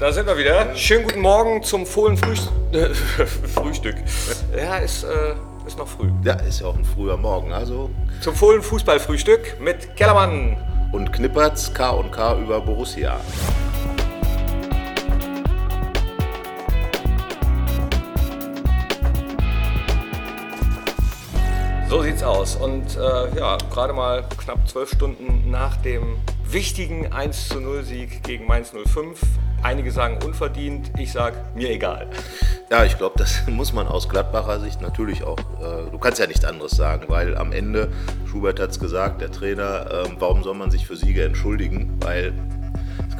da sind wir wieder. Schönen guten Morgen zum Fohlen Frühst äh, Frühstück. Ja, ist, äh, ist noch früh. Ja, ist ja auch ein früher Morgen. Also Zum Fohlen Fußballfrühstück mit Kellermann. und knippert's K und K über Borussia. So sieht's aus. Und äh, ja, gerade mal knapp zwölf Stunden nach dem wichtigen 1 zu 0 Sieg gegen Mainz 05. Einige sagen unverdient, ich sag mir egal. Ja, ich glaube, das muss man aus Gladbacher Sicht natürlich auch. Äh, du kannst ja nichts anderes sagen, weil am Ende, Schubert hat es gesagt, der Trainer, ähm, warum soll man sich für Siege entschuldigen? Weil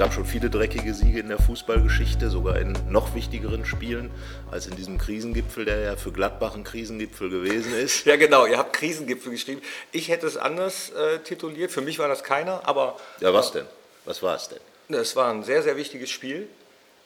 gab schon viele dreckige Siege in der Fußballgeschichte, sogar in noch wichtigeren Spielen als in diesem Krisengipfel, der ja für Gladbach ein Krisengipfel gewesen ist. Ja, genau, ihr habt Krisengipfel geschrieben. Ich hätte es anders äh, tituliert. Für mich war das keiner, aber Ja, was denn? Was war es denn? es war ein sehr, sehr wichtiges Spiel,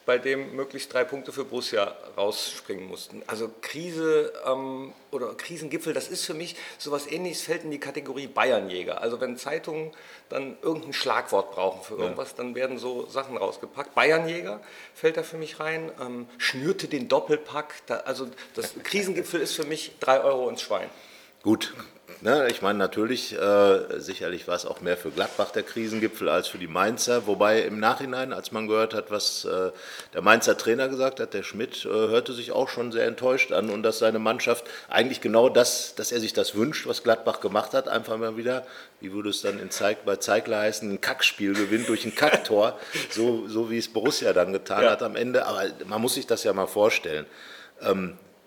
bei dem möglichst drei Punkte für Borussia rausspringen mussten. Also Krise ähm, oder Krisengipfel, das ist für mich sowas ähnliches, fällt in die Kategorie Bayernjäger. Also wenn Zeitungen dann irgendein Schlagwort brauchen für irgendwas, dann werden so Sachen rausgepackt. Bayernjäger fällt da für mich rein, ähm, schnürte den Doppelpack. Da, also das Krisengipfel ist für mich drei Euro ins Schwein. Gut, ne, ich meine natürlich, äh, sicherlich war es auch mehr für Gladbach der Krisengipfel als für die Mainzer, wobei im Nachhinein, als man gehört hat, was äh, der Mainzer Trainer gesagt hat, der Schmidt, äh, hörte sich auch schon sehr enttäuscht an und dass seine Mannschaft eigentlich genau das, dass er sich das wünscht, was Gladbach gemacht hat, einfach mal wieder, wie würde es dann in Zeig, bei Zeigler heißen, ein Kackspiel gewinnt durch ein Kacktor, so, so wie es Borussia dann getan Ja. hat am Ende, aber man muss sich das ja mal vorstellen.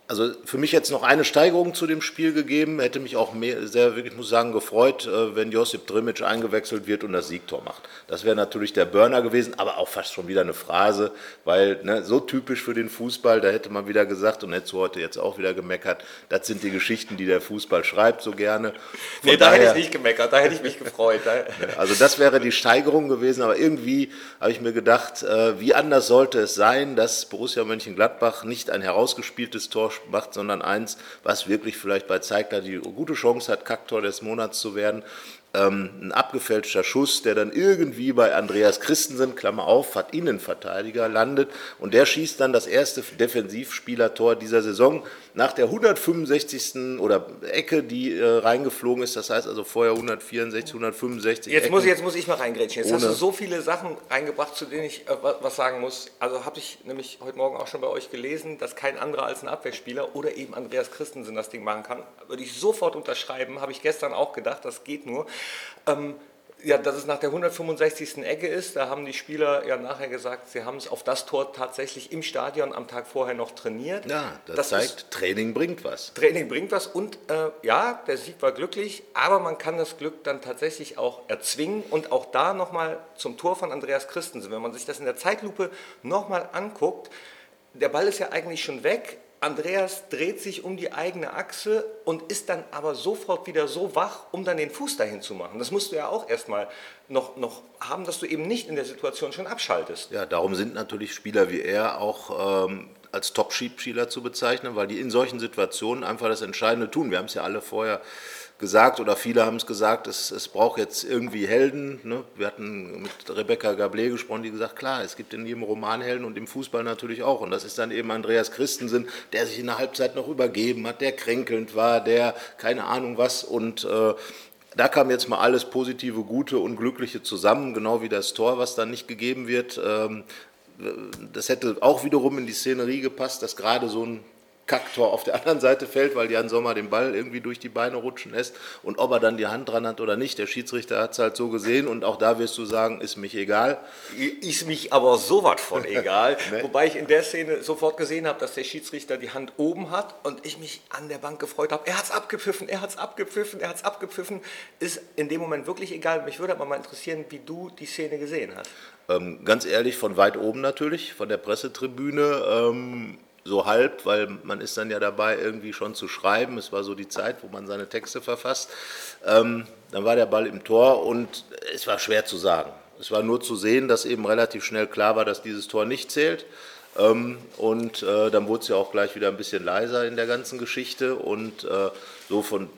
Also für mich jetzt noch eine Steigerung zu dem Spiel gegeben, hätte mich auch mehr, sehr, wirklich muss sagen, gefreut, äh, wenn Josip Drimic eingewechselt wird und das Siegtor macht. Das wäre natürlich der Burner gewesen, aber auch fast schon wieder eine Phrase, weil ne, so typisch für den Fußball, da hätte man wieder gesagt und hättest du heute jetzt auch wieder gemeckert, das sind die Geschichten, die der Fußball schreibt so gerne. Von Nee, da hätte daher- ich nicht gemeckert, da hätte ich mich gefreut. Also das wäre die Steigerung gewesen, aber irgendwie habe ich mir gedacht, äh, wie anders sollte es sein, dass Borussia Mönchengladbach nicht ein herausgespieltes Tor macht, sondern eins, was wirklich vielleicht bei Zeigler die gute Chance hat, Kacktor des Monats zu werden. Ähm, ein abgefälschter Schuss, der dann irgendwie bei Andreas Christensen, Klammer auf, hat Innenverteidiger, landet und der schießt dann das erste Defensivspielertor dieser Saison nach der 165. oder Ecke, die äh, reingeflogen ist. Das heißt also vorher 164, 165. Jetzt Ecken. muss, ich, jetzt muss ich mal reingrätschen. Jetzt hast du so viele Sachen reingebracht, zu denen ich äh, wa- was sagen muss. Also habe ich nämlich heute Morgen auch schon bei euch gelesen, dass kein anderer als ein Abwehrspieler oder eben Andreas Christensen das Ding machen kann. Würde ich sofort unterschreiben. Habe ich gestern auch gedacht, das geht nur. Ähm, ja, dass es nach der 165. Ecke ist, da haben die Spieler ja nachher gesagt, sie haben es auf das Tor tatsächlich im Stadion am Tag vorher noch trainiert. Ja, das, Das zeigt, ist- Training bringt was. Training bringt was und äh, ja, der Sieg war glücklich, aber man kann das Glück dann tatsächlich auch erzwingen und auch da nochmal zum Tor von Andreas Christensen. Wenn man sich das in der Zeitlupe nochmal anguckt, der Ball ist ja eigentlich schon weg. Andreas dreht sich um die eigene Achse und ist dann aber sofort wieder so wach, um dann den Fuß dahin zu machen. Das musst du ja auch erstmal noch, noch haben, dass du eben nicht in der Situation schon abschaltest. Ja, darum sind natürlich Spieler wie er auch ähm, als Top-Spieler zu bezeichnen, weil die in solchen Situationen einfach das Entscheidende tun. Wir haben es ja alle vorher gesagt oder viele haben es gesagt, es, braucht jetzt irgendwie Helden. Ne? Wir hatten mit Rebecca Gablé gesprochen, die gesagt, klar, es gibt in jedem Roman Helden und im Fußball natürlich auch. Und das ist dann eben Andreas Christensen, der sich in der Halbzeit noch übergeben hat, der kränkelnd war, der keine Ahnung was und äh, da kam jetzt mal alles Positive, Gute und Glückliche zusammen, genau wie das Tor, was dann nicht gegeben wird. Ähm, Das hätte auch wiederum in die Szenerie gepasst, dass gerade so ein Kacktor auf der anderen Seite fällt, weil Jan Sommer den Ball irgendwie durch die Beine rutschen lässt. Und ob er dann die Hand dran hat oder nicht, der Schiedsrichter hat es halt so gesehen. Und auch da wirst du sagen, ist mich egal. Ist mich aber sowas von egal. Ne? Wobei ich in der Szene sofort gesehen habe, dass der Schiedsrichter die Hand oben hat und ich mich an der Bank gefreut habe. Er hat es abgepfiffen, er hat es abgepfiffen, er hat es abgepfiffen. Ist in dem Moment wirklich egal. Mich würde aber mal interessieren, wie du die Szene gesehen hast. Ähm, ganz ehrlich, von weit oben natürlich, von der Pressetribüne. Ähm, so halb, weil man ist dann ja dabei, irgendwie schon zu schreiben. Es war so die Zeit, wo man seine Texte verfasst. Ähm, dann war der Ball im Tor und es war schwer zu sagen. Es war nur zu sehen, dass eben relativ schnell klar war, dass dieses Tor nicht zählt. Ähm, und äh, dann wurde es ja auch gleich wieder ein bisschen leiser in der ganzen Geschichte. Und äh, so von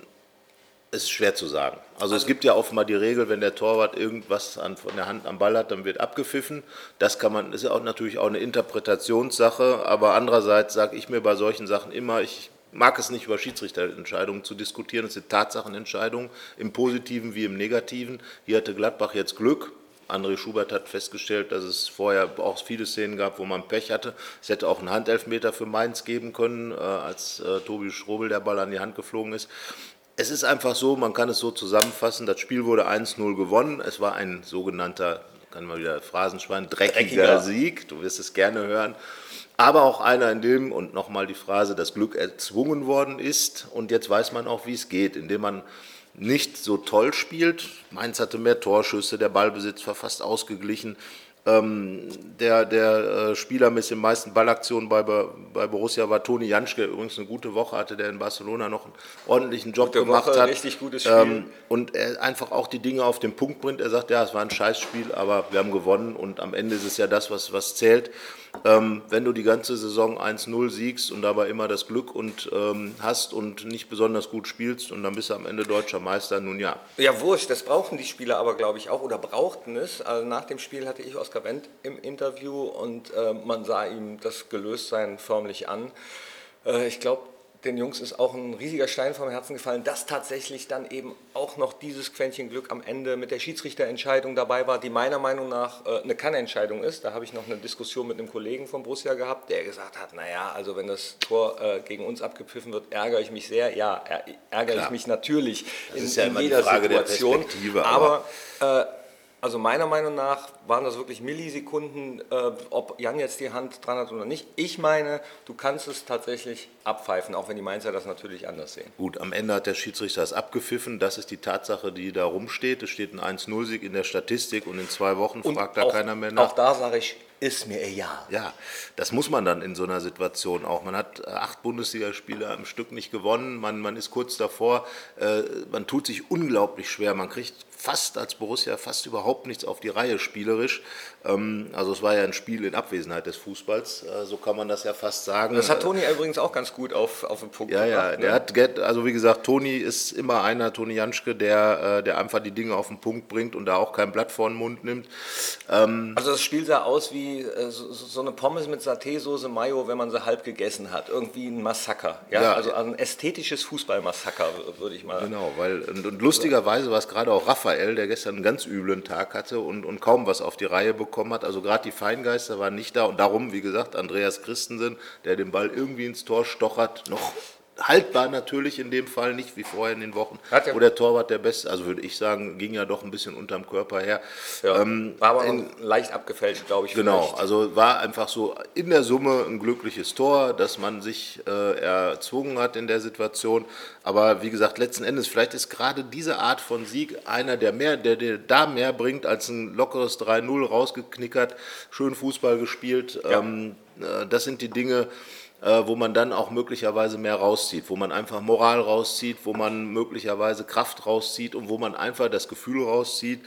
Es ist schwer zu sagen. Also, es gibt ja offenbar die Regel, wenn der Torwart irgendwas an, von der Hand am Ball hat, dann wird abgepfiffen. Das kann man, ist ja auch natürlich auch eine Interpretationssache. Aber andererseits sage ich mir bei solchen Sachen immer, ich mag es nicht über Schiedsrichterentscheidungen zu diskutieren. Es sind Tatsachenentscheidungen im Positiven wie im Negativen. Hier hatte Gladbach jetzt Glück. André Schubert hat festgestellt, dass es vorher auch viele Szenen gab, wo man Pech hatte. Es hätte auch einen Handelfmeter für Mainz geben können, äh, als äh, Tobi Strobel der Ball an die Hand geflogen ist. Es ist einfach so, man kann es so zusammenfassen, das Spiel wurde 1-0 gewonnen. Es war ein sogenannter, kann man wieder Phrasenschwein, dreckiger, dreckiger, Sieg. Du wirst es gerne hören. Aber auch einer, in dem, und nochmal die Phrase, das Glück erzwungen worden ist. Und jetzt weiß man auch, wie es geht, indem man nicht so toll spielt. Mainz hatte mehr Torschüsse, der Ballbesitz war fast ausgeglichen. Ähm, der, der äh, Spieler mit den meisten Ballaktionen bei, bei Borussia war Toni Janschke. Übrigens eine gute Woche hatte der in Barcelona noch einen ordentlichen Job Gute gemacht Woche, hat. Richtig gutes Spiel. Ähm, und er einfach auch die Dinge auf den Punkt bringt. Er sagt, ja, es war ein Scheißspiel, aber wir haben gewonnen und am Ende ist es ja das, was, was zählt. Ähm, wenn du die ganze Saison 1-0 siegst und dabei immer das Glück und ähm, hast und nicht besonders gut spielst und dann bist du am Ende deutscher Meister, nun ja. Ja, wurscht, das brauchen die Spieler aber, glaube ich, auch oder brauchten es. Also nach dem Spiel hatte ich Oskar Wendt im Interview und äh, man sah ihm das Gelöstsein förmlich an. Äh, ich glaube, den Jungs ist auch ein riesiger Stein vom Herzen gefallen, dass tatsächlich dann eben auch noch dieses Quäntchen Glück am Ende mit der Schiedsrichterentscheidung dabei war, die meiner Meinung nach äh, eine Kannentscheidung ist. Da habe ich noch eine Diskussion mit einem Kollegen von Borussia gehabt, der gesagt hat, naja, also wenn das Tor äh, gegen uns abgepfiffen wird, ärgere ich mich sehr. Ja, ärgere Klar. ich mich natürlich in, ja in jeder Situation. aber, aber äh, also meiner Meinung nach waren das wirklich Millisekunden, äh, ob Jan jetzt die Hand dran hat oder nicht. Ich meine, du kannst es tatsächlich abpfeifen, auch wenn die Mainzer das natürlich anders sehen. Gut, am Ende hat der Schiedsrichter es abgepfiffen. Das ist die Tatsache, die da rumsteht. Es steht ein 1-0-Sieg in der Statistik und in zwei Wochen und fragt da keiner mehr nach. Auch da sage ich, ist mir egal. Ja, das muss man dann in so einer Situation auch. Man hat äh, acht Bundesligaspiele am Stück nicht gewonnen, man, man ist kurz davor, äh, man tut sich unglaublich schwer, man kriegt fast als Borussia fast überhaupt nichts auf die Reihe spielerisch. Ähm, also es war ja ein Spiel in Abwesenheit des Fußballs, äh, so kann man das ja fast sagen. Das hat Toni übrigens auch ganz gut auf, auf den Punkt ja, gebracht. Ja, der ne? hat, also wie gesagt, Toni ist immer einer, Toni Janschke, der, äh, der einfach die Dinge auf den Punkt bringt und da auch kein Blatt vor den Mund nimmt. Ähm, also das Spiel sah aus wie äh, so, so, eine Pommes mit Saté-Soße Mayo, wenn man sie halb gegessen hat. Irgendwie ein Massaker. Ja? ja. Also ein ästhetisches Fußballmassaker, würde ich mal Genau, weil und, und lustigerweise war es gerade auch Raphael, der gestern einen ganz üblen Tag hatte und, und kaum was auf die Reihe bekommen bekommen hat. Also gerade die Feingeister waren nicht da und darum, wie gesagt, Andreas Christensen, der den Ball irgendwie ins Tor stochert, noch haltbar natürlich in dem Fall, nicht wie vorher in den Wochen, ja wo der Torwart der Beste, also würde ich sagen, ging ja doch ein bisschen unterm Körper her. Ja, ähm, war aber in, leicht abgefälscht, glaube ich. Genau, vielleicht. also war einfach so in der Summe ein glückliches Tor, dass man sich äh, erzwungen hat in der Situation. Aber wie gesagt, letzten Endes, vielleicht ist gerade diese Art von Sieg einer, der, mehr, der, der da mehr bringt als ein lockeres 3-0 rausgeknickert, schön Fußball gespielt. Ja. Ähm, äh, das sind die Dinge, äh, wo man dann auch möglicherweise mehr rauszieht, wo man einfach Moral rauszieht, wo man möglicherweise Kraft rauszieht und wo man einfach das Gefühl rauszieht,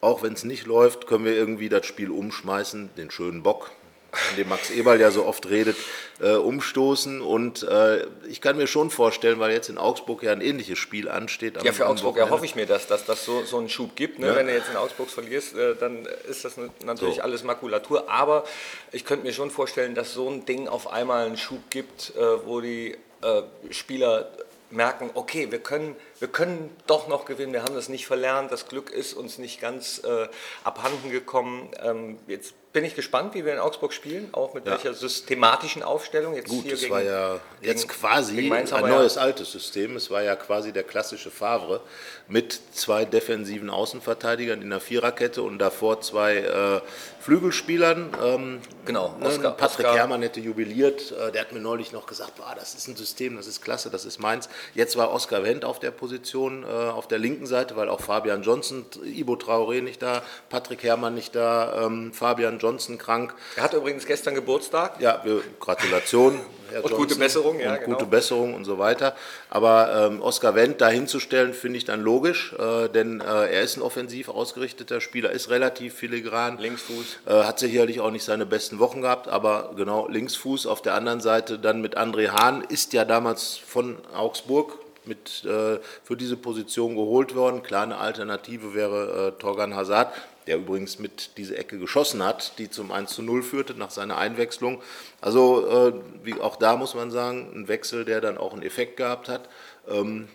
auch wenn es nicht läuft, können wir irgendwie das Spiel umschmeißen, den schönen Bock, von dem Max Eberl ja so oft redet, äh, umstoßen. Und äh, ich kann mir schon vorstellen, weil jetzt in Augsburg ja ein ähnliches Spiel ansteht. ja, für Augsburg erhoffe ich mir, dass, dass das so, so einen Schub gibt. Ne? Ja. Wenn du jetzt in Augsburg verlierst, äh, dann ist das natürlich so. alles Makulatur. Aber ich könnte mir schon vorstellen, dass so ein Ding auf einmal einen Schub gibt, äh, wo die äh, Spieler merken, okay, wir können, wir können doch noch gewinnen, wir haben das nicht verlernt, das Glück ist uns nicht ganz äh, abhanden gekommen. Ähm, jetzt bin ich gespannt, wie wir in Augsburg spielen, auch mit ja. welcher systematischen Aufstellung. Jetzt Gut, es war ja jetzt gegen, quasi gegen ein neues ja altes System. Es war ja quasi der klassische Favre mit zwei defensiven Außenverteidigern in der Viererkette und davor zwei äh, Flügelspielern. Ähm, genau, ne, Oscar, Patrick Oscar. Herrmann hätte jubiliert. Äh, der hat mir neulich noch gesagt, boah, das ist ein System, das ist klasse, das ist meins. Jetzt war Oskar Wendt auf der Position, äh, auf der linken Seite, weil auch Fabian Johnson, Ibo Traoré nicht da, Patrick Herrmann nicht da, ähm, Fabian Johnson krank. Er hat übrigens gestern Geburtstag. Ja, Gratulation. Herr und Johnson, gute Besserung, ja. Und genau. Gute Besserung und so weiter. Aber ähm, Oskar Wendt da hinzustellen, finde ich dann logisch, äh, denn äh, er ist ein offensiv ausgerichteter Spieler, ist relativ filigran. Linksfuß. Äh, hat sicherlich auch nicht seine besten Wochen gehabt, aber genau Linksfuß. Auf der anderen Seite dann mit André Hahn, ist ja damals von Augsburg mit, äh, für diese Position geholt worden. Kleine Alternative wäre äh, Torgan Hazard, der übrigens mit diese Ecke geschossen hat, die zum 1 zu 0 führte nach seiner Einwechslung. Also äh, wie, auch da muss man sagen, ein Wechsel, der dann auch einen Effekt gehabt hat. Ähm,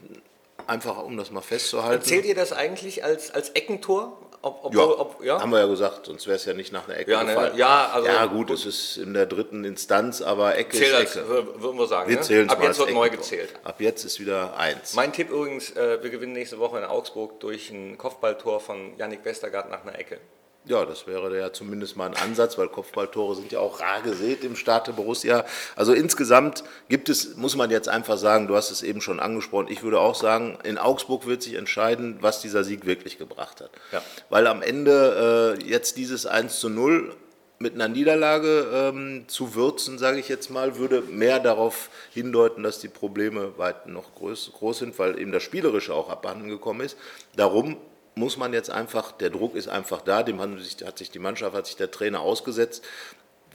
einfach um das mal festzuhalten. Zählt ihr das eigentlich als, als Eckentor? Ob, obwohl, ja, ob, ja, haben wir ja gesagt, sonst wäre es ja nicht nach einer Ecke ja, ne, gefallen. Ja, also ja, gut, es ist in der dritten Instanz, aber Ecke ist Ecke. Als, würden wir sagen. Wir ne? Ab jetzt wird neu gezählt. Ab jetzt ist wieder eins. Mein Tipp übrigens, äh, wir gewinnen nächste Woche in Augsburg durch ein Kopfballtor von Yannick Westergaard nach einer Ecke. Ja, das wäre ja zumindest mal ein Ansatz, weil Kopfballtore sind ja auch rar gesät im Starte Borussia. Also insgesamt gibt es, muss man jetzt einfach sagen, du hast es eben schon angesprochen, ich würde auch sagen, in Augsburg wird sich entscheiden, was dieser Sieg wirklich gebracht hat. Ja. Weil am Ende äh, jetzt dieses 1 zu 0 mit einer Niederlage ähm, zu würzen, sage ich jetzt mal, würde mehr darauf hindeuten, dass die Probleme weit noch groß, groß sind, weil eben das Spielerische auch abhanden gekommen ist. Darum muss man jetzt einfach, der Druck ist einfach da, dem hat sich, die Mannschaft, hat sich der Trainer ausgesetzt,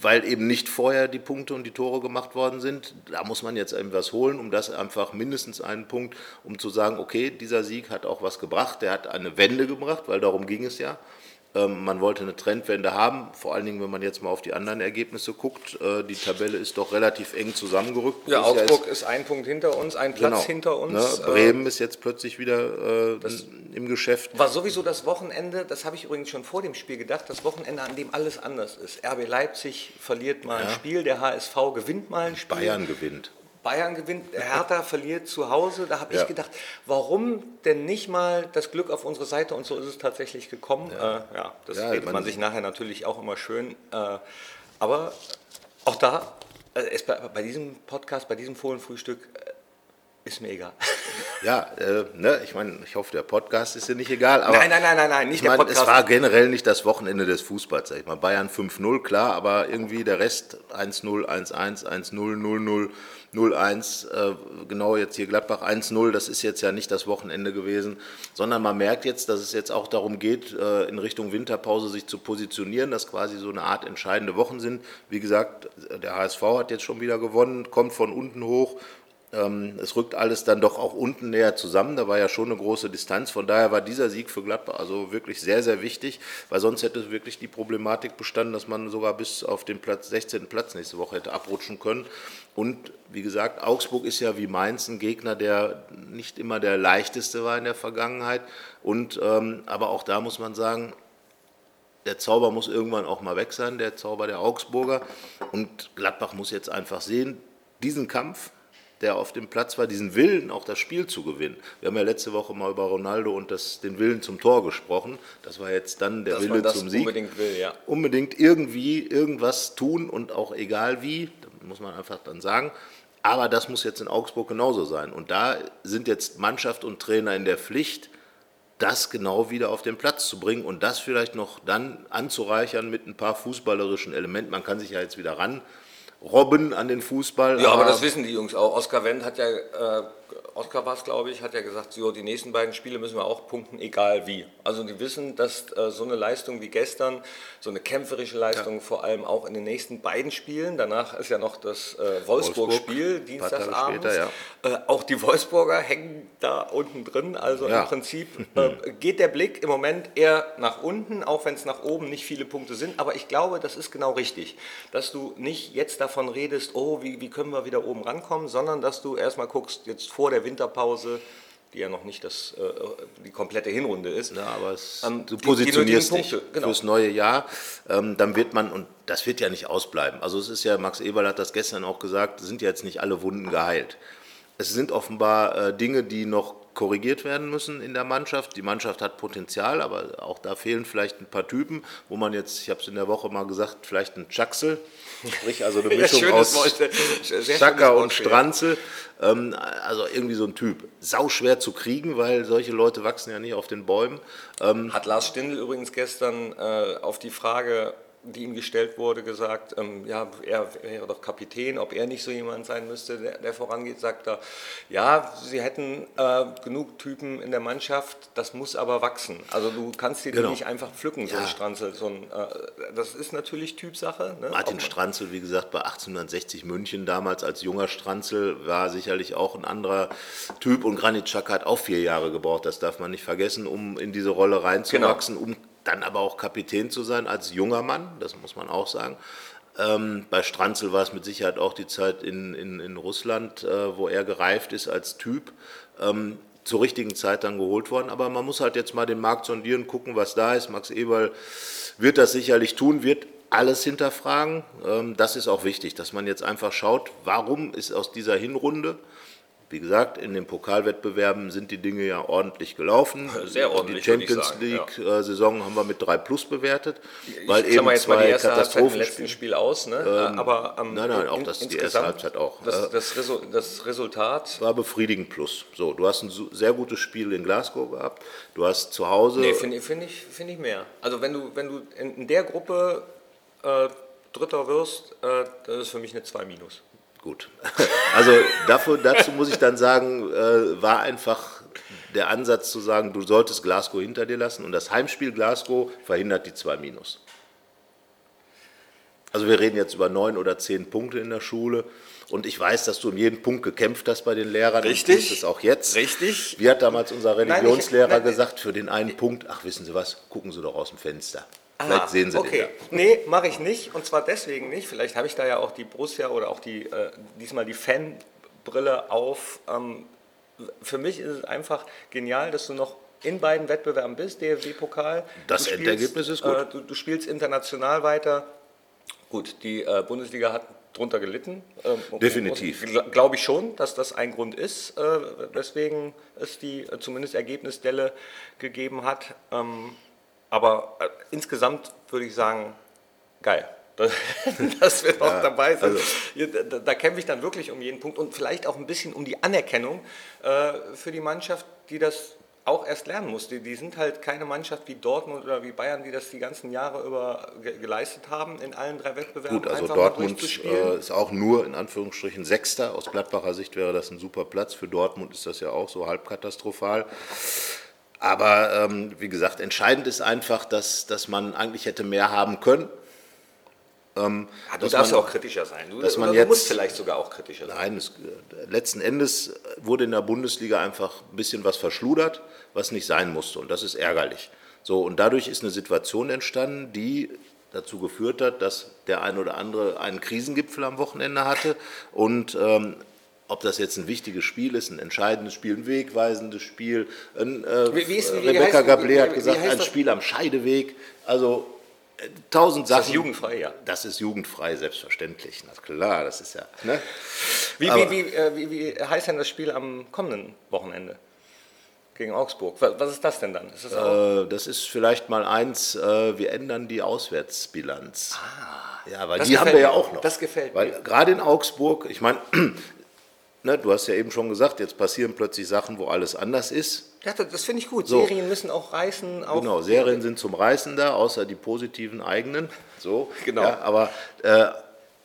weil eben nicht vorher die Punkte und die Tore gemacht worden sind. Da muss man jetzt etwas holen, um das einfach mindestens einen Punkt, um zu sagen, okay, dieser Sieg hat auch was gebracht, der hat eine Wende gebracht, weil darum ging es ja. Ähm, man wollte eine Trendwende haben, vor allen Dingen, wenn man jetzt mal auf die anderen Ergebnisse guckt. Äh, die Tabelle ist doch relativ eng zusammengerückt. Ja, Augsburg ist, ist, ein Punkt hinter uns, ein Platz genau, hinter uns. Ne, Bremen ist jetzt plötzlich wieder äh, im Geschäft. War sowieso das Wochenende, das habe ich übrigens schon vor dem Spiel gedacht, das Wochenende, an dem alles anders ist. RB Leipzig verliert mal ja. ein Spiel, der HSV gewinnt mal ein Spiel. Bayern gewinnt. Bayern gewinnt, Hertha verliert zu Hause. Da habe ja. ich gedacht, warum denn nicht mal das Glück auf unsere Seite? Und so ist es tatsächlich gekommen. Ja, äh, ja das ja, redet man, man sich nachher natürlich auch immer schön. Äh, aber auch da, äh, bei, bei, diesem Podcast, bei diesem Fohlenfrühstück, äh, ist mir egal. Ja, äh, ne, ich meine, ich hoffe, der Podcast ist dir nicht egal. Aber nein, nein, nein, nein, nein, nicht ich mein, der Podcast. Es war generell nicht das Wochenende des Fußballs, sag ich mal. Bayern 5-0, klar, aber irgendwie der Rest 1-0, 1-1, 1-0, 0-0. 0-1, äh, genau jetzt hier Gladbach 1-0, das ist jetzt ja nicht das Wochenende gewesen, sondern man merkt jetzt, dass es jetzt auch darum geht, äh, in Richtung Winterpause sich zu positionieren, dass quasi so eine Art entscheidende Wochen sind. Wie gesagt, der HSV hat jetzt schon wieder gewonnen, kommt von unten hoch, es rückt alles dann doch auch unten näher zusammen. Da war ja schon eine große Distanz. Von daher war dieser Sieg für Gladbach also wirklich sehr, sehr wichtig, weil sonst hätte wirklich die Problematik bestanden, dass man sogar bis auf den Platz, 16. Platz nächste Woche hätte abrutschen können. Und wie gesagt, Augsburg ist ja wie Mainz ein Gegner, der nicht immer der leichteste war in der Vergangenheit. Und, ähm, aber auch da muss man sagen, der Zauber muss irgendwann auch mal weg sein, der Zauber der Augsburger. Und Gladbach muss jetzt einfach sehen, diesen Kampf, der auf dem Platz war, diesen Willen, auch das Spiel zu gewinnen. Wir haben ja letzte Woche mal über Ronaldo und das, den Willen zum Tor gesprochen. Das war jetzt dann der Dass Wille zum Sieg. Unbedingt will, ja. Unbedingt irgendwie irgendwas tun und auch egal wie, muss man einfach dann sagen. Aber das muss jetzt in Augsburg genauso sein. Und da sind jetzt Mannschaft und Trainer in der Pflicht, das genau wieder auf den Platz zu bringen und das vielleicht noch dann anzureichern mit ein paar fußballerischen Elementen. Man kann sich ja jetzt wieder ran robben an den Fußball. Ja, aber, aber das wissen die Jungs auch. Oskar Wendt hat ja äh, Oskar war es, glaube ich, hat ja gesagt, so, die nächsten beiden Spiele müssen wir auch punkten, egal wie. Also die wissen, dass äh, so eine Leistung wie gestern, so eine kämpferische Leistung ja. vor allem auch in den nächsten beiden Spielen, danach ist ja noch das äh, Wolfsburg-Spiel, Wolfsburg, Dienstagsabends, ja. äh, auch die Wolfsburger hängen da unten drin, also ja. im Prinzip äh, geht der Blick im Moment eher nach unten, auch wenn es nach oben nicht viele Punkte sind, aber ich glaube, das ist genau richtig, dass du nicht jetzt davon redest, oh, wie, wie können wir wieder oben rankommen, sondern dass du erstmal guckst, jetzt vor der Winterpause, die ja noch nicht das, äh, die komplette Hinrunde ist. Ja, aber es, ähm, du positionierst dich genau. fürs neue Jahr, ähm, dann wird man, und das wird ja nicht ausbleiben. Also es ist ja, Max Eberl hat das gestern auch gesagt, sind ja jetzt nicht alle Wunden geheilt. Es sind offenbar äh, Dinge, die noch korrigiert werden müssen in der Mannschaft. Die Mannschaft hat Potenzial, aber auch da fehlen vielleicht ein paar Typen, wo man jetzt, ich habe es in der Woche mal gesagt, vielleicht ein Chaxel, sprich also eine Mischung ja, aus Chaka und Stranzel, ähm, also irgendwie so ein Typ. Sau schwer zu kriegen, weil solche Leute wachsen ja nicht auf den Bäumen. Ähm, hat Lars Stindl übrigens gestern äh, auf die Frage, die ihm gestellt wurde, gesagt, ähm, ja, er wäre doch Kapitän, ob er nicht so jemand sein müsste, der, der vorangeht, sagt er, ja, sie hätten äh, genug Typen in der Mannschaft, das muss aber wachsen. Also du kannst dir genau. die nicht einfach pflücken, so ja. ein Stranzel. So ein, äh, das ist natürlich Typsache. Ne? Martin Stranzel, wie gesagt, bei 1860 München damals als junger Stranzel war sicherlich auch ein anderer Typ und Granit Xhaka hat auch vier Jahre gebraucht, das darf man nicht vergessen, um in diese Rolle reinzuwachsen, genau. um dann aber auch Kapitän zu sein als junger Mann, das muss man auch sagen. Ähm, bei Stranzel war es mit Sicherheit auch die Zeit in, in, in Russland, äh, wo er gereift ist als Typ. Ähm, zur richtigen Zeit dann geholt worden. Aber man muss halt jetzt mal den Markt sondieren, gucken, was da ist. Max Eberl wird das sicherlich tun, wird alles hinterfragen. Ähm, das ist auch wichtig, dass man jetzt einfach schaut, warum ist aus dieser Hinrunde wie gesagt, in den Pokalwettbewerben sind die Dinge ja ordentlich gelaufen. Sehr ordentlich. Die Champions League-Saison ja. haben wir mit 3 Plus bewertet, weil ich eben zwei mal Katastrophen letzten Spiel aus, ne? Ähm, aber ähm, nein, nein, auch das, die erste Halbzeit auch. Das, äh, das, Resu das, Resultat war befriedigend Plus. So, du hast ein sehr gutes Spiel in Glasgow gehabt. Du hast zu Hause. Nee, finde find ich, find ich mehr. Also wenn du, wenn du in, der Gruppe äh, Dritter wirst, äh, das ist für mich eine 2 Minus. Gut. Also dafür, dazu muss ich dann sagen, äh, war einfach der Ansatz zu sagen, du solltest Glasgow hinter dir lassen und das Heimspiel Glasgow verhindert die 2 Minus. Also wir reden jetzt über neun oder zehn Punkte in der Schule. Und ich weiß, dass du um jeden Punkt gekämpft hast bei den Lehrern. Richtig. Du es auch jetzt. Richtig. Wie hat damals unser Religionslehrer nein, ich, nein, gesagt, für den einen Punkt, ach wissen Sie was, gucken Sie doch aus dem Fenster. Vielleicht ah, sehen Sie okay. den ja. Nee, mache ich nicht. Und zwar deswegen nicht. Vielleicht habe ich da ja auch die Borussia oder auch die, äh, diesmal die Fanbrille auf. Ähm, für mich ist es einfach genial, dass du noch in beiden Wettbewerben bist, DFB-Pokal. Das spielst, Endergebnis ist gut. Äh, du, du, spielst international weiter. Gut, die äh, Bundesliga hat drunter gelitten. Ähm, Definitiv. Glaube ich schon, dass das ein Grund ist, äh, weswegen es die äh, zumindest Ergebnisdelle gegeben hat. Ähm, aber äh, insgesamt würde ich sagen, geil. dass wir noch ja, dabei sind. Also, da, da, kämpfe ich dann wirklich um jeden Punkt und vielleicht auch ein bisschen um die Anerkennung äh, für die Mannschaft, die das auch erst lernen musste. Die sind halt keine Mannschaft wie Dortmund oder wie Bayern, die das die ganzen Jahre über ge geleistet haben, in allen drei Wettbewerben. Gut, also Dortmund äh, ist auch nur in Anführungsstrichen Sechster. Aus Gladbacher Sicht wäre das ein super Platz. Für Dortmund ist das ja auch so halb katastrophal. Aber ähm, wie gesagt, entscheidend ist einfach, dass, dass man eigentlich hätte mehr haben können. Ähm, ja, du darfst man, auch kritischer sein. Du, dass man jetzt, musst vielleicht sogar auch kritischer sein. Nein, es, letzten Endes wurde in der Bundesliga einfach ein bisschen was verschludert, was nicht sein musste. Und das ist ärgerlich. So, und dadurch ist eine Situation entstanden, die dazu geführt hat, dass der ein oder andere einen Krisengipfel am Wochenende hatte und ähm, ob das jetzt ein wichtiges Spiel ist, ein entscheidendes Spiel, ein wegweisendes Spiel. Ein, äh, wie, wie ist, Rebecca Gablé hat gesagt, ein Spiel am Scheideweg. Also äh, tausend Sachen. Das ist jugendfrei, ja. Das ist jugendfrei, selbstverständlich. Na klar, das ist ja. Ne? Wie, Aber, wie, äh, wie, wie, heißt denn das Spiel am kommenden Wochenende? Gegen Augsburg. Was ist das denn dann? Ist das, äh, das, ist vielleicht mal eins, äh, wir ändern die Auswärtsbilanz. Ah, ja, weil die haben wir ja auch noch. Das gefällt weil mir. Gerade in Augsburg, ich meine, ne, du hast ja eben schon gesagt, jetzt passieren plötzlich Sachen, wo alles anders ist. Ja, das finde ich gut. So. Serien müssen auch reißen. Auch genau, Serien sind zum Reißen da, außer die positiven eigenen. So, genau. Ja, aber äh,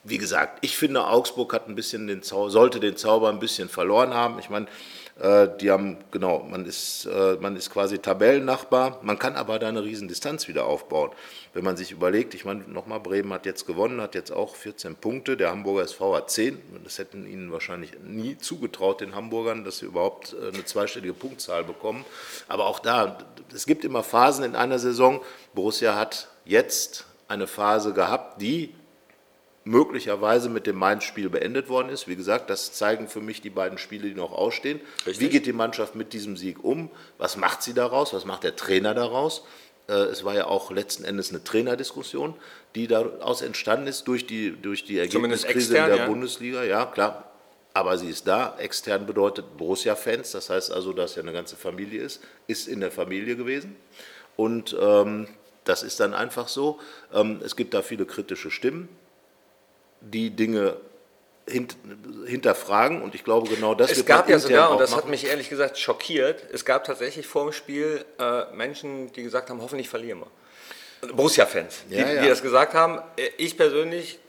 wie gesagt, ich finde, Augsburg hat ein bisschen den Zauber, sollte den Zauber ein bisschen verloren haben. Ich meine, die haben, genau, man ist, äh, man ist quasi Tabellennachbar, man kann aber da eine riesen Distanz wieder aufbauen. Wenn man sich überlegt, ich meine, nochmal, Bremen hat jetzt gewonnen, hat jetzt auch 14 Punkte, der Hamburger SV hat 10. Das hätten ihnen wahrscheinlich nie zugetraut, den Hamburgern, dass sie überhaupt äh, eine zweistellige Punktzahl bekommen. Aber auch da, es gibt immer Phasen in einer Saison. Borussia hat jetzt eine Phase gehabt, die möglicherweise mit dem Mainz-Spiel beendet worden ist. Wie gesagt, das zeigen für mich die beiden Spiele, die noch ausstehen. Richtig. Wie geht die Mannschaft mit diesem Sieg um? Was macht sie daraus? Was macht der Trainer daraus? Äh, es war ja auch letzten Endes eine Trainerdiskussion, die daraus entstanden ist durch die, durch die Ergebniskrise in der ja. Bundesliga. Ja, klar. Aber sie ist da. Extern bedeutet Borussia-Fans. Das heißt also, dass ja eine ganze Familie ist. Ist in der Familie gewesen. Und ähm, das ist dann einfach so. Ähm, es gibt da viele kritische Stimmen die Dinge hint, hinterfragen und ich glaube genau das es gab ja sogar und das machen. hat mich ehrlich gesagt schockiert es gab tatsächlich vor dem Spiel äh, Menschen die gesagt haben hoffentlich verlieren wir Borussia-Fans, die, Ja, ja. die das gesagt haben. Äh, Ich persönlich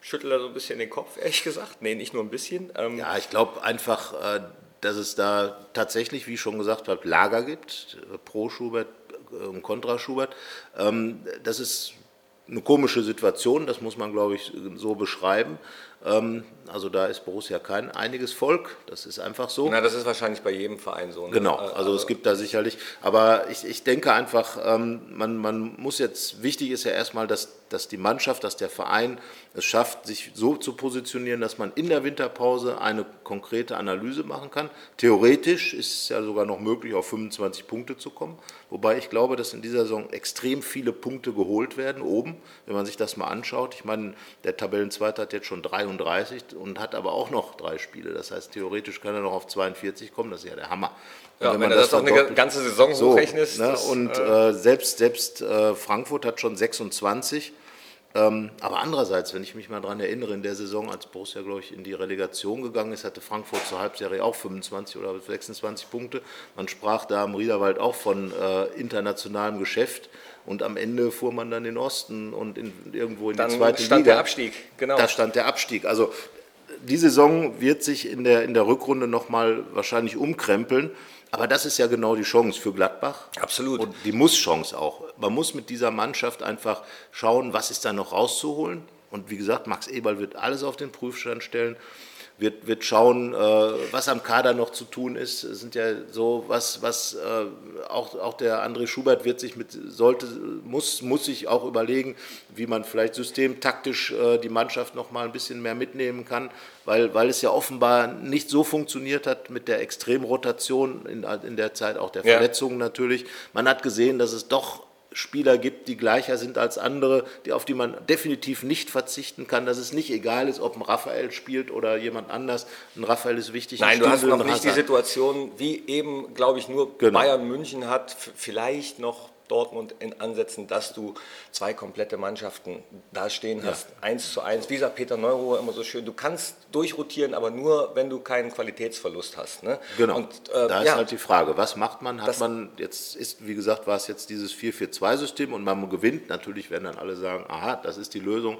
schüttel da so ein bisschen den Kopf, ehrlich gesagt. Nee, nicht nur ein bisschen. Ähm, Ja, ich glaube einfach, äh, dass es da tatsächlich, wie ich schon gesagt habe, Lager gibt, äh, pro Schubert äh, und kontra Schubert. Ähm, Das ist eine komische Situation, das muss man, glaube ich, so beschreiben. Ähm, Also da ist Borussia kein einiges Volk, das ist einfach so. Na, das ist wahrscheinlich bei jedem Verein so. Ne? Genau, Äh, also es gibt da sicherlich, aber ich, ich denke einfach, ähm, man, man muss jetzt, wichtig ist ja erstmal, dass, dass die Mannschaft, dass der Verein es schafft, sich so zu positionieren, dass man in der Winterpause eine konkrete Analyse machen kann. Theoretisch ist es ja sogar noch möglich, auf 25 Punkte zu kommen, wobei ich glaube, dass in dieser Saison extrem viele Punkte geholt werden, oben, wenn man sich das mal anschaut. Ich meine, der Tabellenzweiter hat jetzt schon 33 und hat aber auch noch drei Spiele. Das heißt, theoretisch kann er noch auf 42 kommen, das ist ja der Hammer. Ja, wenn, du das auf eine verdoppelt- ganze Saison so, hochrechnest. ne, das, und äh, äh, selbst, selbst äh, Frankfurt hat schon 26. Ähm, aber andererseits, wenn ich mich mal daran erinnere, in der Saison, als Borussia, glaube ich, in die Relegation gegangen ist, hatte Frankfurt zur Halbserie auch 25 oder 26 Punkte. Man sprach da am Riederwald auch von äh, internationalem Geschäft. Und am Ende fuhr man dann in den Osten und in, irgendwo in dann die zweite stand Liga. der Abstieg. Genau. Da stand der Abstieg. Also die Saison wird sich in der, in der Rückrunde nochmal wahrscheinlich umkrempeln. Aber das ist ja genau die Chance für Gladbach. Absolut. Und die Muss-Chance auch. Man muss mit dieser Mannschaft einfach schauen, was ist da noch rauszuholen. Und wie gesagt, Max Eberl wird alles auf den Prüfstand stellen, wird, wird schauen, äh, was am Kader noch zu tun ist. Es sind ja so, was, was äh, auch, auch der André Schubert wird sich mit, sollte, muss, muss sich auch überlegen, wie man vielleicht systemtaktisch äh, die Mannschaft noch mal ein bisschen mehr mitnehmen kann, weil, weil es ja offenbar nicht so funktioniert hat mit der Extremrotation in, in der Zeit auch der Ja. Verletzungen natürlich. Man hat gesehen, dass es doch Spieler gibt, die gleicher sind als andere, die, auf die man definitiv nicht verzichten kann, dass es nicht egal ist, ob ein Raphael spielt oder jemand anders. Ein Raphael ist wichtig. Nein, ein du hast noch nicht die. Situation, wie eben, glaube ich, nur Genau. Bayern München hat, vielleicht noch Dortmund in Ansätzen, dass du zwei komplette Mannschaften da stehen hast, eins zu eins. Wie sagt Peter Neuruhr immer so schön, du kannst durchrotieren, aber nur, wenn du keinen Qualitätsverlust hast. Ne? Genau. Und, äh, da ist ja, halt die Frage, was macht man? Hat man jetzt ist, wie gesagt, war es jetzt dieses 4-4-2-System und man gewinnt. Natürlich werden dann alle sagen, aha, das ist die Lösung.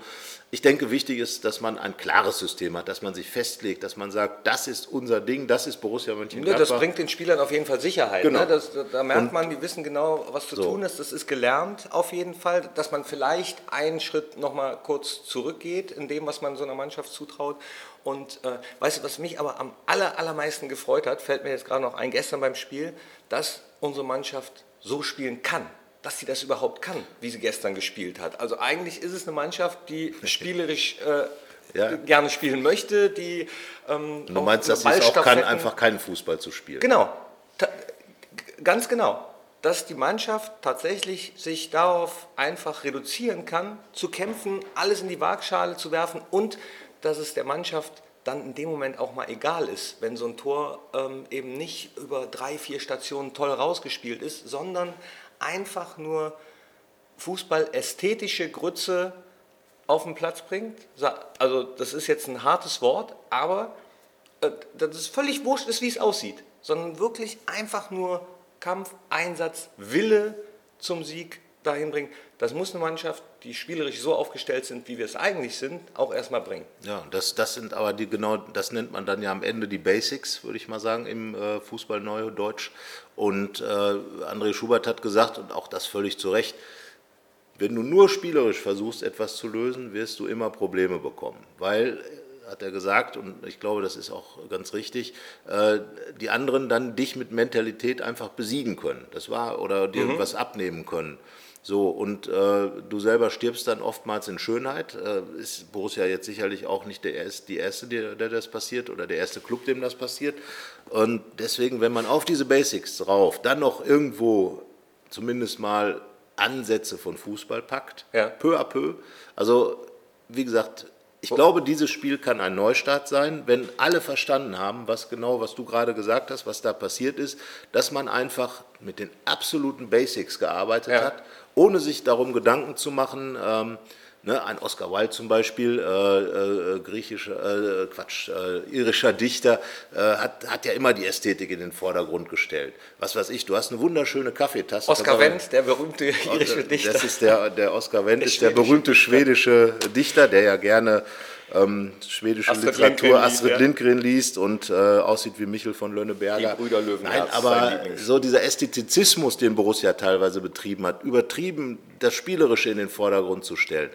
Ich denke, wichtig ist, dass man ein klares System hat, dass man sich festlegt, dass man sagt, das ist unser Ding, das ist Borussia Ja, Mönchengladbach. das bringt den Spielern auf jeden Fall Sicherheit. Genau. Ne? Das, da- merkt Und- man, die wissen genau, was zu So. tun ist. Das ist gelernt auf jeden Fall, dass man vielleicht einen Schritt noch mal kurz zurückgeht in dem, was man so einer Mannschaft zutraut. Und äh, weißt du, was mich aber am aller, allermeisten gefreut hat, fällt mir jetzt gerade noch ein, gestern beim Spiel, dass unsere Mannschaft so spielen kann. Dass sie das überhaupt kann, wie sie gestern gespielt hat. Also eigentlich ist es eine Mannschaft, die spielerisch äh, Ja. gerne spielen möchte, die ähm, du meinst, dass sie es auch kann, einfach keinen Fußball zu spielen. Genau, Ta ganz genau. Dass die Mannschaft tatsächlich sich darauf einfach reduzieren kann, zu kämpfen, alles in die Waagschale zu werfen und dass es der Mannschaft dann in dem Moment auch mal egal ist, wenn so ein Tor ähm, eben nicht über drei, vier Stationen toll rausgespielt ist, sondern einfach nur Fußball-ästhetische Grütze auf den Platz bringt. Also das ist jetzt ein hartes Wort, aber äh, dass es völlig wurscht ist, wie es aussieht, sondern wirklich einfach nur Kampf, Einsatz, Wille zum Sieg dahin bringen. Das muss eine Mannschaft, die spielerisch so aufgestellt sind, wie wir es eigentlich sind, auch erstmal bringen. Ja, das, das sind aber die genau, das nennt man dann ja am Ende die Basics, würde ich mal sagen, im äh, Fußball Neudeutsch. Und äh, André Schubert hat gesagt, und auch das völlig zu Recht, wenn du nur spielerisch versuchst, etwas zu lösen, wirst du immer Probleme bekommen. Weil, äh, hat er gesagt, und ich glaube, das ist auch ganz richtig, äh, die anderen dann dich mit Mentalität einfach besiegen können. Das war, oder dir was abnehmen können. So, und äh, du selber stirbst dann oftmals in Schönheit. Äh, ist Borussia jetzt sicherlich auch nicht der erste, die erste, der, der das passiert, oder der erste Club, dem das passiert. Und deswegen, wenn man auf diese Basics drauf dann noch irgendwo zumindest mal Ansätze von Fußball packt, Ja. peu à peu. Also, wie gesagt, ich glaube, dieses Spiel kann ein Neustart sein, wenn alle verstanden haben, was genau, was du gerade gesagt hast, was da passiert ist, dass man einfach mit den absoluten Basics gearbeitet Ja. hat, ohne sich darum Gedanken zu machen, ähm, Ne, ein Oscar Wilde zum Beispiel, äh, äh, griechischer, äh, Quatsch, äh, irischer Dichter, äh, hat, hat ja immer die Ästhetik in den Vordergrund gestellt. Was weiß ich, du hast eine wunderschöne Kaffeetasse. Oscar Wendt, der berühmte irische Dichter. Das ist der, der Oscar Wendt, ist der berühmte schwedische Dichter, der ja gerne ähm, schwedische Astrid Literatur Lindgren Astrid. Lindgren liest und äh, aussieht wie Michel von Lönneberger. Die Brüder Löwenherz, Nein, aber so dieser Ästhetizismus, den Borussia teilweise betrieben hat, übertrieben das Spielerische in den Vordergrund zu stellen.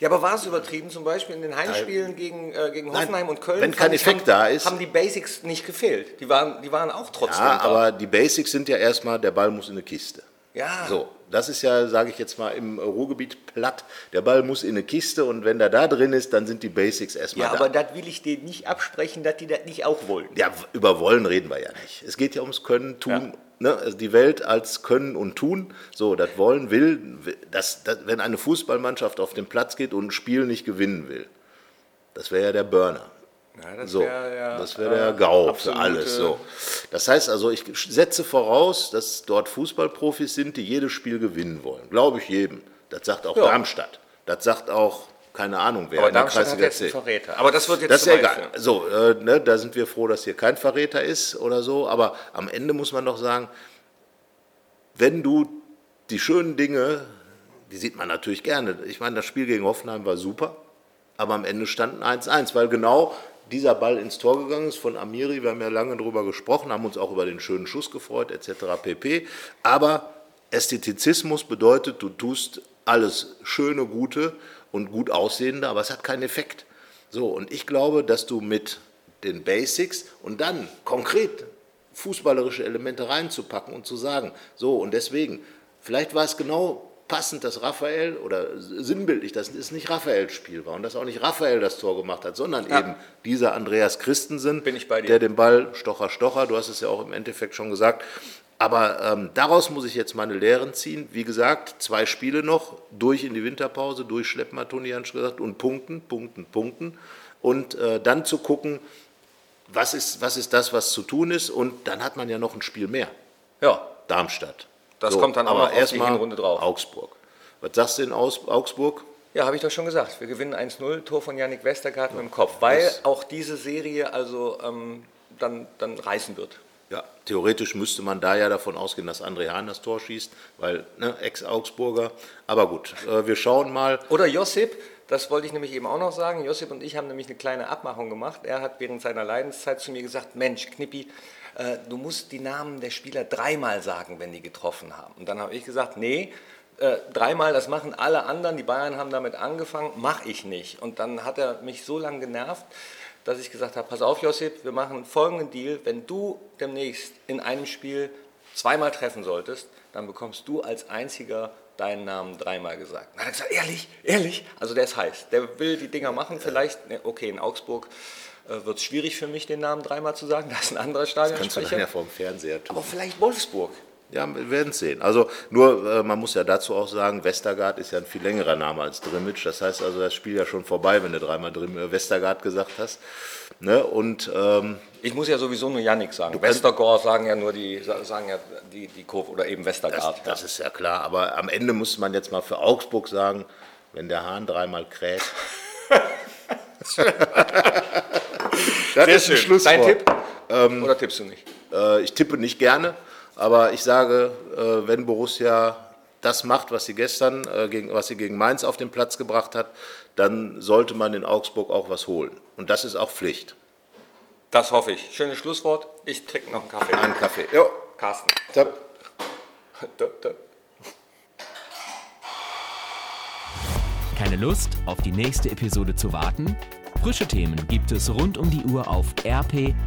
Ja, aber war es übertrieben, zum Beispiel in den Heimspielen gegen, äh, gegen Nein, Hoffenheim und Köln? wenn kein Effekt haben, da ist- Haben die Basics nicht gefehlt. Die waren, die waren auch trotzdem Ja, da. aber die Basics sind ja erstmal, der Ball muss in eine Kiste. Ja. So, das ist ja, sage ich jetzt mal, im Ruhrgebiet platt. Der Ball muss in eine Kiste und wenn der da drin ist, dann sind die Basics erstmal ja, da. aber das will ich denen nicht absprechen, dass die das nicht auch wollen. Ja, über Wollen reden wir ja nicht. Es geht ja ums Können, Tun. Ne? Also die Welt als Können und Tun. So, das Wollen will, das, das, wenn eine Fußballmannschaft auf den Platz geht und ein Spiel nicht gewinnen will, das wäre ja der Burner. Ja, das So, wär ja, das wäre der äh, GAU für alles. So. Das heißt also, ich setze voraus, dass dort Fußballprofis sind, die jedes Spiel gewinnen wollen. Glaube ich jedem. Das sagt auch Ja. Darmstadt. Das sagt auch, keine Ahnung, wer Aber in der Darmstadt hat jetzt einen. Verräter. Aber das wird jetzt Das ist egal. führen. So, äh, ne, da sind wir froh, dass hier kein Verräter ist oder so. Aber am Ende muss man doch sagen, wenn du die schönen Dinge, die sieht man natürlich gerne. Ich meine, das Spiel gegen Hoffenheim war super, aber am Ende standen 1-1, weil genau dieser Ball ins Tor gegangen ist von Amiri. Wir haben ja lange darüber gesprochen, haben uns auch über den schönen Schuss gefreut, etc. pp. Aber Ästhetizismus bedeutet, du tust alles Schöne, Gute und gut Aussehende, aber es hat keinen Effekt. So, und ich glaube, dass du mit den Basics und dann konkret fußballerische Elemente reinzupacken und zu sagen, so und deswegen, vielleicht war es genau passend, dass Raphael oder sinnbildlich, dass es nicht Raphaels Spiel war und dass auch nicht Raphael das Tor gemacht hat, sondern eben dieser Andreas Christensen, Bin ich bei dir. der den Ball Stocher Stocher, du hast es ja auch im Endeffekt schon gesagt, aber ähm, daraus muss ich jetzt meine Lehren ziehen. Wie gesagt, zwei Spiele noch, durch in die Winterpause, durchschleppen, hat Toni Jansch gesagt, und punkten, punkten, punkten. Und äh, dann zu gucken, was ist, was ist das, was zu tun ist. Und dann hat man ja noch ein Spiel mehr. Ja, Darmstadt. Das kommt dann aber erstmal Hinrunde drauf. Augsburg. Was sagst du in Augsburg? Ja, habe ich doch schon gesagt. Wir gewinnen 1-0, Tor von Yannick Westergaard mit dem Kopf, weil das- auch diese Serie also ähm, dann, dann reißen wird. Ja, theoretisch müsste man da ja davon ausgehen, dass André Hahn das Tor schießt, weil ne, Ex-Augsburger. Aber gut, äh, wir schauen mal. Oder Josip, das wollte ich nämlich eben auch noch sagen. Josip und ich haben nämlich eine kleine Abmachung gemacht. Er hat während seiner Leidenszeit zu mir gesagt: Mensch, Knippi, äh, du musst die Namen der Spieler dreimal sagen, wenn die getroffen haben. Und dann habe ich gesagt: Nee, äh, dreimal, das machen alle anderen. Die Bayern haben damit angefangen, mache ich nicht. Und dann hat er mich so lange genervt, dass ich gesagt habe: Pass auf, Josip, wir machen folgenden Deal. Wenn du demnächst in einem Spiel zweimal treffen solltest, dann bekommst du als einziger deinen Namen dreimal gesagt. Dann hat er gesagt, ehrlich, ehrlich? Also der ist heiß. Der will die Dinger machen. Vielleicht, okay, in Augsburg äh, wird es schwierig für mich, den Namen dreimal zu sagen. Da ist ein anderer Kannst du dann Stadionsprecher. ja vom Fernseher tun. Aber vielleicht Wolfsburg. Ja, wir werden es sehen. Also nur, äh, man muss ja dazu auch sagen, Westergaard ist ja ein viel längerer Name als Drimmitsch. Das heißt also, das Spiel ja schon vorbei, wenn du dreimal Drim äh, Westergaard gesagt hast. Ne? Und ähm, Ich muss ja sowieso nur Yannick sagen. Westergaard sagen ja nur die, sagen ja die, die Kurve oder eben das, Westergaard. das ist ja klar. Aber am Ende muss man jetzt mal für Augsburg sagen, wenn der Hahn dreimal kräht. das ist ein Schlusswort. Dein Tipp? oder tippst du nicht? Äh, ich tippe nicht gerne, aber ich sage, äh, wenn Borussia das macht, was sie gestern, äh, gegen, was sie gegen Mainz auf den Platz gebracht hat, dann sollte man in Augsburg auch was holen. Und das ist auch Pflicht. Das hoffe ich. Schönes Schlusswort. Ich trinke noch einen Kaffee. Ein Kaffee. Jo. Carsten. Zapp. Döp, döp. Keine Lust, auf die nächste Episode zu warten? Frische Themen gibt es rund um die Uhr auf rp-online.de.